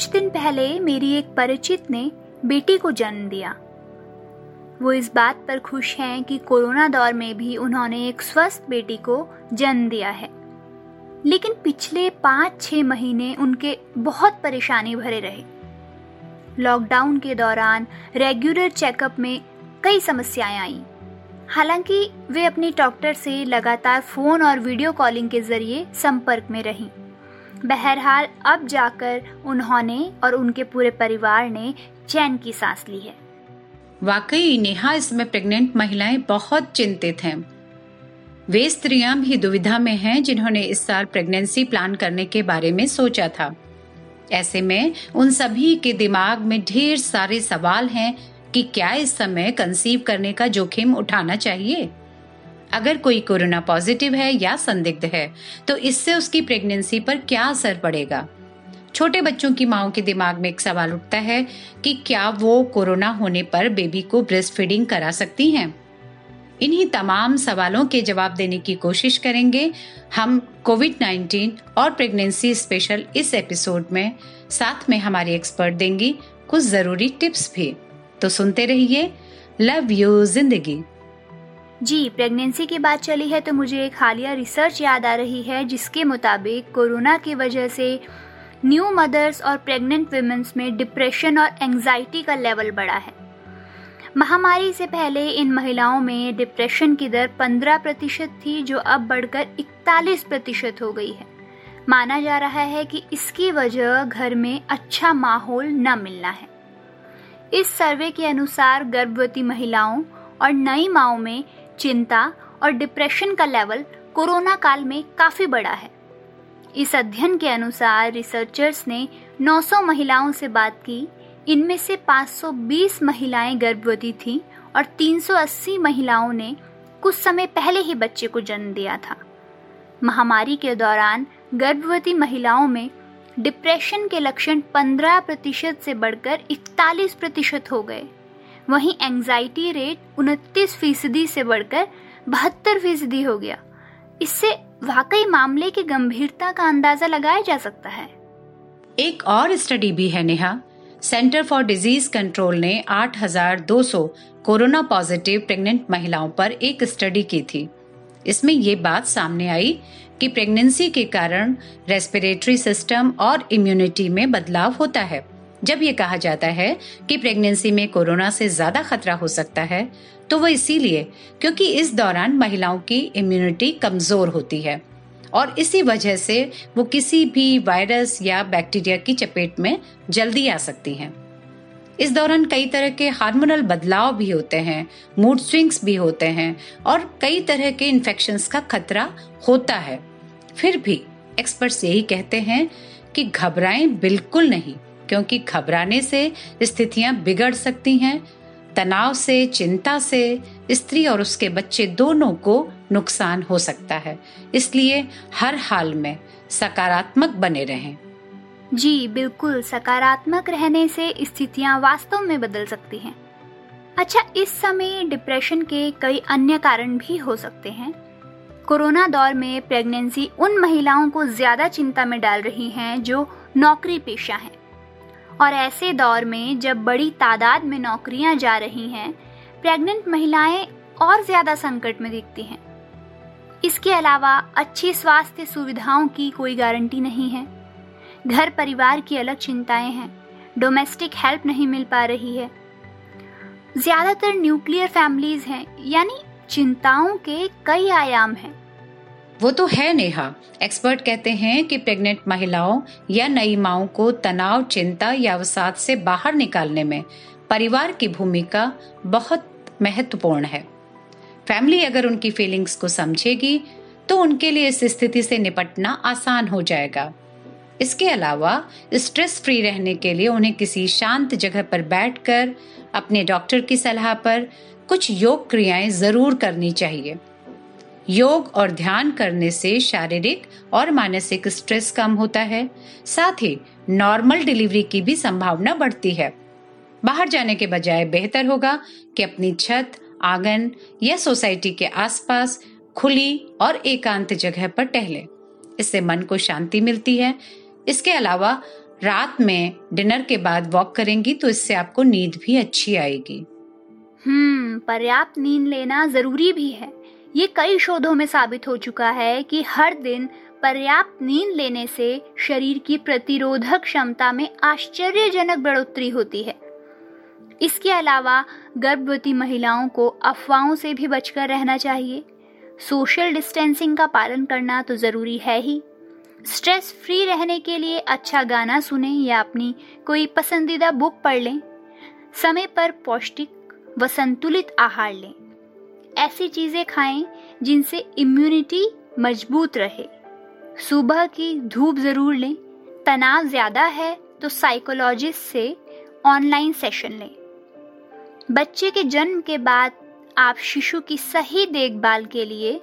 कुछ दिन पहले मेरी एक परिचित ने बेटी को जन्म दिया। वो इस बात पर खुश हैं कि कोरोना दौर में भी उन्होंने एक स्वस्थ बेटी को जन्म दिया है। लेकिन पिछले पाँच छः महीने उनके बहुत परेशानी भरे रहे। लॉकडाउन के दौरान रेगुलर चेकअप में कई समस्याएँ आईं। हालाँकि वे अपने डॉक्टर से लगातार फ़ोन और वीडियो कॉलिंग के ज़रिए संपर्क में रहीं। बहरहाल अब जाकर उन्होंने और उनके पूरे परिवार ने चैन की सांस ली है। वाकई, नेहा इसमें प्रेग्नेंट महिलाएँ बहुत चिंतित हैं। वे स्त्रियाँ भी दुविधा में हैं जिन्होंने इस साल प्रेगनेंसी प्लान करने के बारे में सोचा था। ऐसे में उन सभी के दिमाग में ढेर सारे सवाल हैं कि क्या इस समय कंसीव करने का जोखिम उठाना चाहिए? अगर कोई कोरोना पॉजिटिव है या संदिग्ध है तो इससे उसकी प्रेगनेंसी पर क्या असर पड़ेगा? छोटे बच्चों की माओ के दिमाग में एक सवाल उठता है कि क्या वो कोरोना होने पर बेबी को ब्रेस्ट फीडिंग करा सकती हैं? इन्हीं तमाम सवालों के जवाब देने की कोशिश करेंगे हम कोविड 19 और प्रेगनेंसी स्पेशल इस एपिसोड में। साथ में हमारी एक्सपर्ट देंगी कुछ ज़रूरी टिप्स भी। तो सुनते रहिए, लव यू ज़िंदगी। जी प्रेगनेंसी की बात चली है तो मुझे एक हालिया रिसर्च याद आ रही है, जिसके मुताबिक कोरोना की वजह से न्यू मदर्स और प्रेग्नेंट वुमेन्स में डिप्रेशन और एंजाइटी का लेवल बढ़ा है। महामारी से पहले इन महिलाओं में डिप्रेशन की दर 15 प्रतिशत थी, जो अब बढ़कर 41 प्रतिशत हो गई है। माना जा रहा है कि इसकी वजह घर में अच्छा माहौल न मिलना है। इस सर्वे के अनुसार गर्भवती महिलाओं और नई माओ में चिंता और डिप्रेशन का लेवल कोरोना काल में काफ़ी बड़ा है। इस अध्ययन के अनुसार रिसर्चर्स ने 900 महिलाओं से बात की। इनमें से 520 महिलाएँ गर्भवती थीं और 380 महिलाओं ने कुछ समय पहले ही बच्चे को जन्म दिया था। महामारी के दौरान गर्भवती महिलाओं में डिप्रेशन के लक्षण 15 प्रतिशत से बढ़कर 41 प्रतिशत हो गए। वहीं एंजाइटी रेट उनतीस फ़ीसदी से बढ़कर बहत्तर फ़ीसदी हो गया। इससे वाकई मामले की गंभीरता का अंदाज़ा लगाया जा सकता है। एक और स्टडी भी है Neha. Centre for Disease Control ने 8,200 कोरोना पॉजिटिव प्रेग्नेंट महिलाओं पर एक स्टडी की थी। इसमें ये बात सामने आई कि प्रेगनेंसी के कारण रेस्पिरेटरी सिस्टम और इम्यूनिटी में बदलाव होता है। जब ये कहा जाता है कि प्रेगनेंसी में कोरोना से ज़्यादा खतरा हो सकता है तो वो इसीलिए क्योंकि इस दौरान महिलाओं की इम्यूनिटी कमज़ोर होती है। और इसी वजह से वो किसी भी वायरस या बैक्टीरिया की चपेट में जल्दी आ सकती हैं। इस दौरान कई तरह के हार्मोनल बदलाव भी होते हैं मूड स्विंग्स भी होते हैं और कई तरह के इन्फेक्शन का खतरा होता है। फिर भी एक्सपर्ट्स यही कहते हैं कि घबराएँ बिल्कुल नहीं। क्योंकि घबराने से स्थितियाँ बिगड़ सकती हैं, तनाव से, चिंता से, स्त्री और उसके बच्चे दोनों को नुकसान हो सकता है। इसलिए हर हाल में सकारात्मक बने रहें। जी, बिल्कुल, सकारात्मक रहने से स्थितियाँ वास्तव में बदल सकती हैं। अच्छा इस समय डिप्रेशन के कई अन्य कारण भी हो सकते हैं। कोरोना दौर में प्रेगनेंसी उन महिलाओं को ज़्यादा चिंता में डाल रही हैं जो नौकरी पेशा हैं। और ऐसे दौर में जब बड़ी तादाद में नौकरियाँ जा रही हैं प्रेग्नेंट महिलाएँ और ज़्यादा संकट में दिखती हैं। इसके अलावा अच्छी स्वास्थ्य सुविधाओं की कोई गारंटी नहीं है। घर परिवार की अलग चिंताएँ हैं। डोमेस्टिक हेल्प नहीं मिल पा रही है। ज़्यादातर न्यूक्लियर फैमिलीज़ हैं, यानी चिंताओं के कई आयाम हैं। वो तो है नेहा। एक्सपर्ट कहते हैं कि प्रेग्नेंट महिलाओं या नई माओ को तनाव, चिंता या अवसाद से बाहर निकालने में परिवार की भूमिका बहुत महत्वपूर्ण है। फैमिली अगर उनकी फीलिंग्स को समझेगी तो उनके लिए इस स्थिति से निपटना आसान हो जाएगा। इसके अलावा स्ट्रेस फ्री रहने के लिए उन्हें किसी शांत जगह पर बैठकर, अपने डॉक्टर की सलाह पर कुछ योग क्रियाएँ ज़रूर करनी चाहिए। योग और ध्यान करने से शारीरिक और मानसिक स्ट्रेस कम होता है। साथ ही नॉर्मल डिलीवरी की भी संभावना बढ़ती है। बाहर जाने के बजाय बेहतर होगा कि अपनी छत, आँगन या सोसाइटी के आसपास खुली और एकांत जगह पर टहले। इससे मन को शांति मिलती है। इसके अलावा रात में डिनर के बाद वॉक करेंगी तो इससे आपको नींद भी अच्छी आएगी। हम्म पर्याप्त नींद लेना ज़रूरी भी है। ये कई शोधों में साबित हो चुका है कि हर दिन पर्याप्त नींद लेने से शरीर की प्रतिरोधक क्षमता में आश्चर्यजनक बढ़ोतरी होती है। इसके अलावा गर्भवती महिलाओं को अफवाहों से भी बचकर रहना चाहिए। सोशल डिस्टेंसिंग का पालन करना तो ज़रूरी है ही। स्ट्रेस फ्री रहने के लिए अच्छा गाना सुने या अपनी कोई पसंदीदा बुक पढ़ लें। समय पर पौष्टिक व संतुलित आहार लें। ऐसी चीज़ें खाएँ जिनसे इम्यूनिटी मज़बूत रहे। सुबह की धूप ज़रूर लें। तनाव ज़्यादा है तो साइकोलॉजिस्ट से ऑनलाइन सेशन लें। बच्चे के जन्म के बाद आप शिशु की सही देखभाल के लिए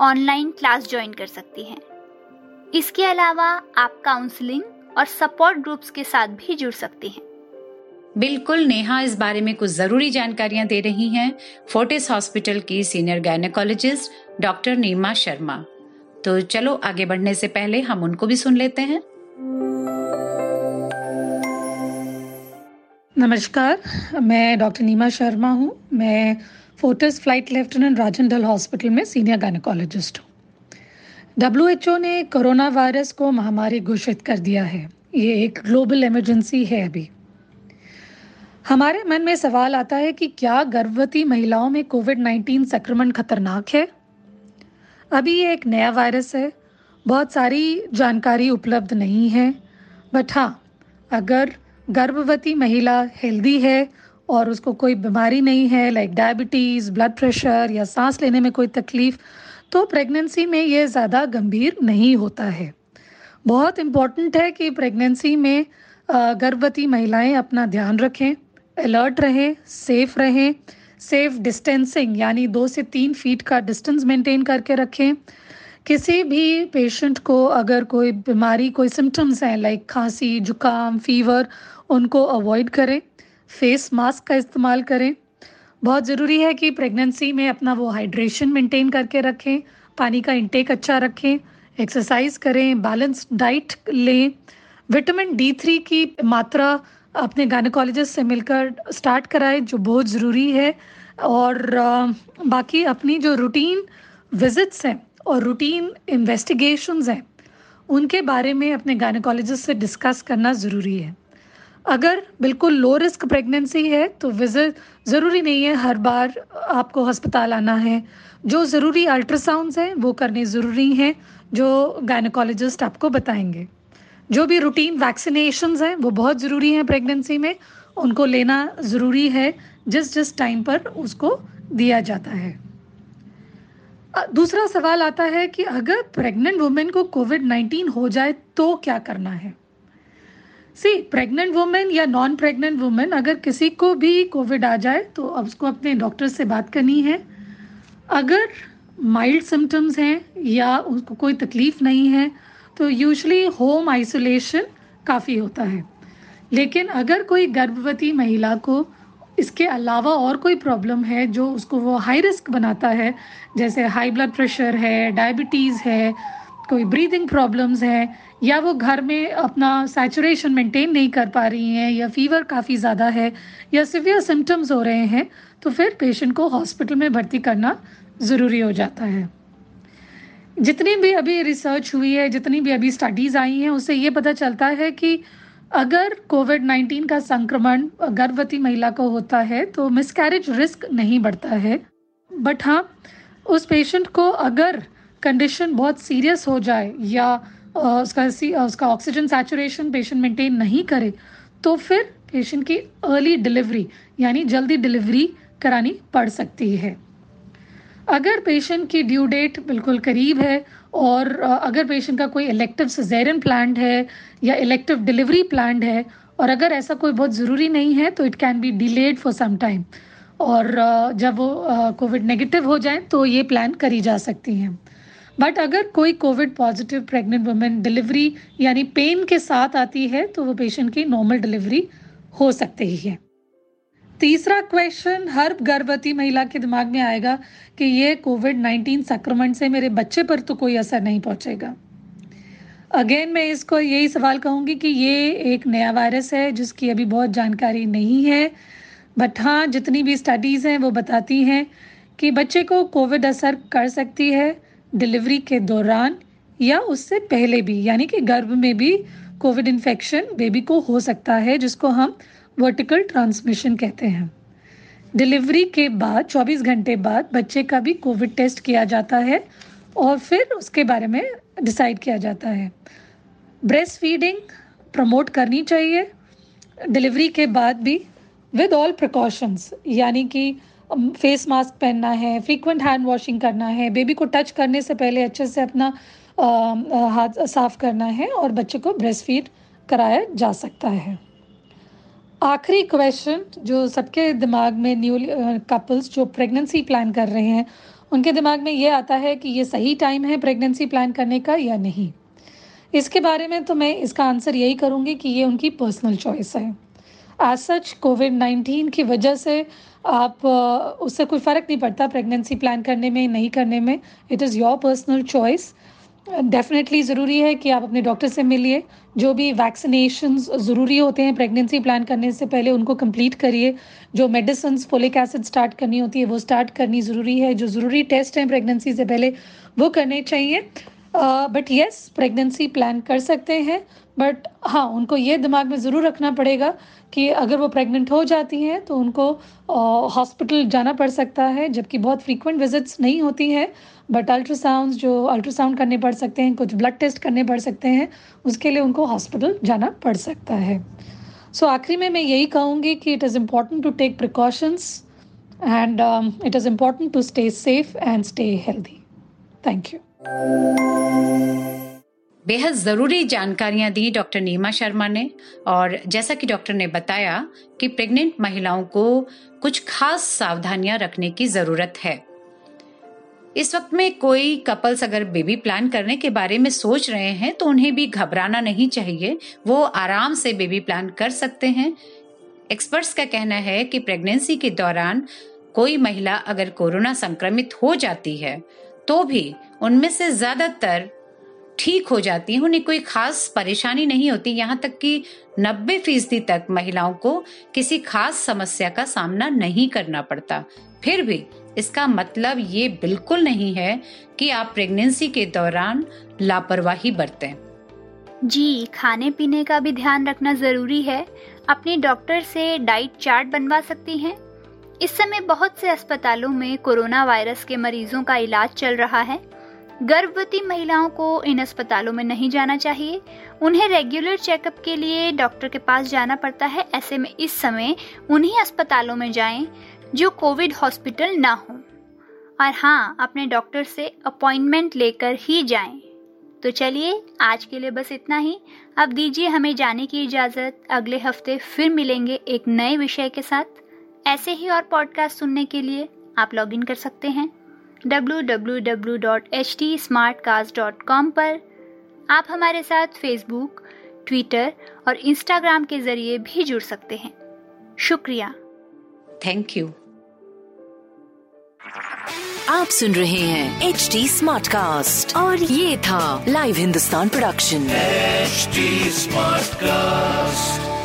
ऑनलाइन क्लास ज्वाइन कर सकती हैं। इसके अलावा आप काउंसलिंग और सपोर्ट ग्रुप्स के साथ भी जुड़ सकती हैं। बिल्कुल नेहा इस बारे में कुछ ज़रूरी जानकारियाँ दे रही हैं, फोर्टिस हॉस्पिटल की senior gynaecologist doctor Neema Sharma. तो चलो आगे बढ़ने से पहले हम उनको भी सुन लेते हैं। नमस्कार, मैं डॉक्टर नीमा शर्मा हूँ। मैं Fortis flight lieutenant Rajan Dhall hospital में सीनियर गायनेकोलॉजिस्ट हूँ। डब्ल्यू ने कोरोना वायरस को महामारी घोषित कर दिया है। ये एक ग्लोबल इमरजेंसी है अभी। हमारे मन में सवाल आता है कि क्या गर्भवती महिलाओं में कोविड 19 संक्रमण खतरनाक है? अभी ये एक नया वायरस है। बहुत सारी जानकारी उपलब्ध नहीं है। बट हाँ अगर गर्भवती महिला हेल्दी है और उसको कोई बीमारी नहीं है लाइक डायबिटीज़ ब्लड प्रेशर या सांस लेने में कोई तकलीफ़ तो प्रेगनेंसी में ये ज़्यादा गंभीर नहीं होता है। बहुत इंपॉर्टेंट है कि प्रेगनेंसी में गर्भवती महिलाएँ अपना ध्यान रखें। अलर्ट रहें सेफ़ रहें सेफ़ डिस्टेंसिंग यानी दो से तीन फीट का डिस्टेंस मेंटेन करके रखें। किसी भी पेशेंट को अगर कोई बीमारी, कोई सिम्टम्स हैं लाइक खांसी, जुकाम फीवर उनको अवॉइड करें। फेस मास्क का इस्तेमाल करें। बहुत ज़रूरी है कि प्रेगनेंसी में अपना वो हाइड्रेशन मेंटेन करके रखें। पानी का इंटेक अच्छा रखें। एक्सरसाइज करें। बैलेंस डाइट लें। विटामिन डी थ्री की मात्रा अपने गायनकोलॉजिस्ट से मिलकर स्टार्ट कराएँ, जो बहुत ज़रूरी है। और बाकी अपनी जो रूटीन विजिट्स हैं और रूटीन इन्वेस्टिगेशंस हैं, उनके बारे में अपने गायनकोलॉजिस्ट से डिस्कस करना ज़रूरी है। अगर बिल्कुल लो रिस्क प्रेगनेंसी है तो विज़िट ज़रूरी नहीं है। हर बार आपको अस्पताल आना है। जो ज़रूरी अल्ट्रासाउंड्स हैं, वो करने ज़रूरी हैं, जो गायनकोलॉजिस्ट आपको बताएँगे। जो भी रूटीन वैक्सीनेशन हैं, वो बहुत ज़रूरी हैं प्रेगनेंसी में। उनको लेना ज़रूरी है, जिस जिस टाइम पर उसको दिया जाता है। दूसरा सवाल आता है कि अगर प्रेग्नेंट वुमेन को कोविड नाइन्टीन हो जाए तो क्या करना है? सी प्रेग्नेंट वुमेन या नॉन प्रेग्नेंट वुमेन अगर किसी को भी कोविड आ जाए तो अब उसको अपने डॉक्टर से बात करनी है। अगर माइल्ड सिम्टम्स हैं या उसको कोई तकलीफ़ नहीं है तो यूजली होम आइसोलेशन काफ़ी होता है। लेकिन अगर कोई गर्भवती महिला को इसके अलावा और कोई प्रॉब्लम है जो उसको वो हाई रिस्क बनाता है, जैसे हाई ब्लड प्रेशर है डायबिटीज़ है, कोई ब्रीदिंग प्रॉब्लम्स हैं, या वो घर में अपना सैचुरेशन मेंटेन नहीं कर पा रही हैं, या फीवर काफ़ी ज़्यादा है, या सिवियर सिम्टम्स हो रहे हैं तो फिर पेशेंट को हॉस्पिटल में भर्ती करना ज़रूरी हो जाता है। जितनी भी अभी रिसर्च हुई है, जितनी भी अभी स्टडीज़ आई हैं, उससे ये पता चलता है कि अगर कोविड नाइन्टीन का संक्रमण गर्भवती महिला को होता है तो मिसकैरेज रिस्क नहीं बढ़ता है। बट हाँ उस पेशेंट को अगर कंडीशन बहुत सीरियस हो जाए या उसका सी उसका ऑक्सीजन सैचुरेशन पेशेंट मेंटेन नहीं करे तो फिर पेशेंट की अर्ली डिलीवरी यानी जल्दी डिलीवरी करानी पड़ सकती है। अगर पेशेंट की ड्यू डेट बिल्कुल करीब है और अगर पेशेंट का कोई इलेक्टिव सजेरन प्लान है या इलेक्टिव डिलीवरी प्लान है और अगर ऐसा कोई बहुत ज़रूरी नहीं है तो it can be delayed for some time और जब वो कोविड नेगेटिव हो जाए तो ये प्लान करी जा सकती हैं। बट अगर कोई covid positive pregnant women delivery यानी पेन के साथ आती है तो वो पेशेंट की नॉर्मल डिलीवरी हो सकती ही है। तीसरा क्वेश्चन हर गर्भवती महिला के दिमाग में आएगा कि ये कोविड नाइन्टीन संक्रमण से मेरे बच्चे पर तो कोई असर नहीं पहुंचेगा। अगेन मैं इसको यही सवाल कहूँगी कि ये एक नया वायरस है, जिसकी अभी बहुत जानकारी नहीं है बट हाँ जितनी भी स्टडीज़ हैं, वो बताती हैं कि बच्चे को कोविड असर कर सकती है डिलीवरी के दौरान या उससे पहले भी, यानी कि गर्भ में भी कोविड इन्फेक्शन बेबी को हो सकता है, जिसको हम वर्टिकल ट्रांसमिशन कहते हैं। डिलीवरी के बाद 24 घंटे बाद बच्चे का भी कोविड टेस्ट किया जाता है और फिर उसके बारे में डिसाइड किया जाता है। ब्रेस्ट फीडिंग प्रमोट करनी चाहिए। डिलीवरी के बाद भी विद ऑल प्रिकॉशंस यानी कि फेस मास्क पहनना है फ्रीक्वेंट हैंड वॉशिंग करना है बेबी को टच करने से पहले अच्छे से अपना हाथ साफ़ करना है और बच्चे को ब्रेस्ट फ़ीड कराया जा सकता है। आखिरी क्वेश्चन जो सबके दिमाग में न्यू कपल्स जो प्रेगनेंसी प्लान कर रहे हैं, उनके दिमाग में ये आता है कि ये सही टाइम है प्रेगनेंसी प्लान करने का या नहीं। इसके बारे में तो मैं इसका आंसर यही करूँगी कि ये उनकी पर्सनल चॉइस है। एज सच कोविड नाइन्टीन की वजह से आप उससे कोई फ़र्क नहीं पड़ता प्रेगनेंसी प्लान करने में, नहीं करने में। It is your personal choice definitely ज़रूरी है कि आप अपने डॉक्टर से मिलिए। जो भी वैक्सीनेशन ज़रूरी होते हैं प्रेगनेंसी प्लान करने से पहले उनको कंप्लीट करिए। जो मेडिसिन फोलिक एसिड स्टार्ट करनी होती है, वो स्टार्ट करनी ज़रूरी है। जो ज़रूरी टेस्ट हैं प्रेगनेंसी से पहले, वो करने चाहिए। बट येस प्रेगनेंसी प्लान कर सकते हैं। बट हाँ उनको ये दिमाग में ज़रूर रखना पड़ेगा कि अगर वो प्रेग्नेंट हो जाती हैं तो उनको हॉस्पिटल जाना पड़ सकता है जबकि बहुत फ्रीक्वेंट विजिट्स नहीं होती हैं बट अल्ट्रासाउंड जो अल्ट्रासाउंड करने पड़ सकते हैं कुछ ब्लड टेस्ट करने पड़ सकते हैं उसके लिए उनको हॉस्पिटल जाना पड़ सकता है। सो so, आखिरी में मैं यही कहूँगी कि it is important to take precautions and it is important to stay safe and stay healthy thank you बेहद ज़रूरी जानकारियाँ दी डॉक्टर नीमा शर्मा ने, और जैसा कि डॉक्टर ने बताया कि प्रेग्नेंट महिलाओं को कुछ खास सावधानियाँ रखने की ज़रूरत है। इस वक्त में कोई कपल्स अगर बेबी प्लान करने के बारे में सोच रहे हैं तो उन्हें भी घबराना नहीं चाहिए। वो आराम से बेबी प्लान कर सकते हैं। एक्सपर्ट्स का कहना है कि प्रेगनेंसी के दौरान कोई महिला अगर कोरोना संक्रमित हो जाती है तो भी उनमें से ज़्यादातर ठीक हो जाती है, उन्हें कोई खास परेशानी नहीं होती। यहाँ तक कि 90 फ़ीसदी तक महिलाओं को किसी खास समस्या का सामना नहीं करना पड़ता। फिर भी इसका मतलब ये बिल्कुल नहीं है कि आप प्रेगनेंसी के दौरान लापरवाही बरतें। जी खाने पीने का भी ध्यान रखना ज़रूरी है। अपने डॉक्टर से डाइट चार्ट बनवा सकती हैं। इस समय बहुत से अस्पतालों में कोरोना वायरस के मरीजों का इलाज चल रहा है। गर्भवती महिलाओं को इन अस्पतालों में नहीं जाना चाहिए। उन्हें रेगुलर चेकअप के लिए डॉक्टर के पास जाना पड़ता है। ऐसे में इस समय उन्हीं अस्पतालों में जाएँ जो कोविड हॉस्पिटल ना हो। और हाँ अपने डॉक्टर से अपॉइंटमेंट लेकर ही जाएँ। तो चलिए, आज के लिए बस इतना ही। अब दीजिए हमें जाने की इजाज़त। अगले हफ़्ते फिर मिलेंगे एक नए विषय के साथ। ऐसे ही और पॉडकास्ट सुनने के लिए आप लॉग इन कर सकते हैं। www.htsmartcast.com पर आप हमारे साथ फेसबुक ट्विटर और इंस्टाग्राम के ज़रिए भी जुड़ सकते हैं। शुक्रिया। थैंक यू आप सुन रहे हैं एच डी स्मार्ट कास्ट और ये था live Hindustan production smart cast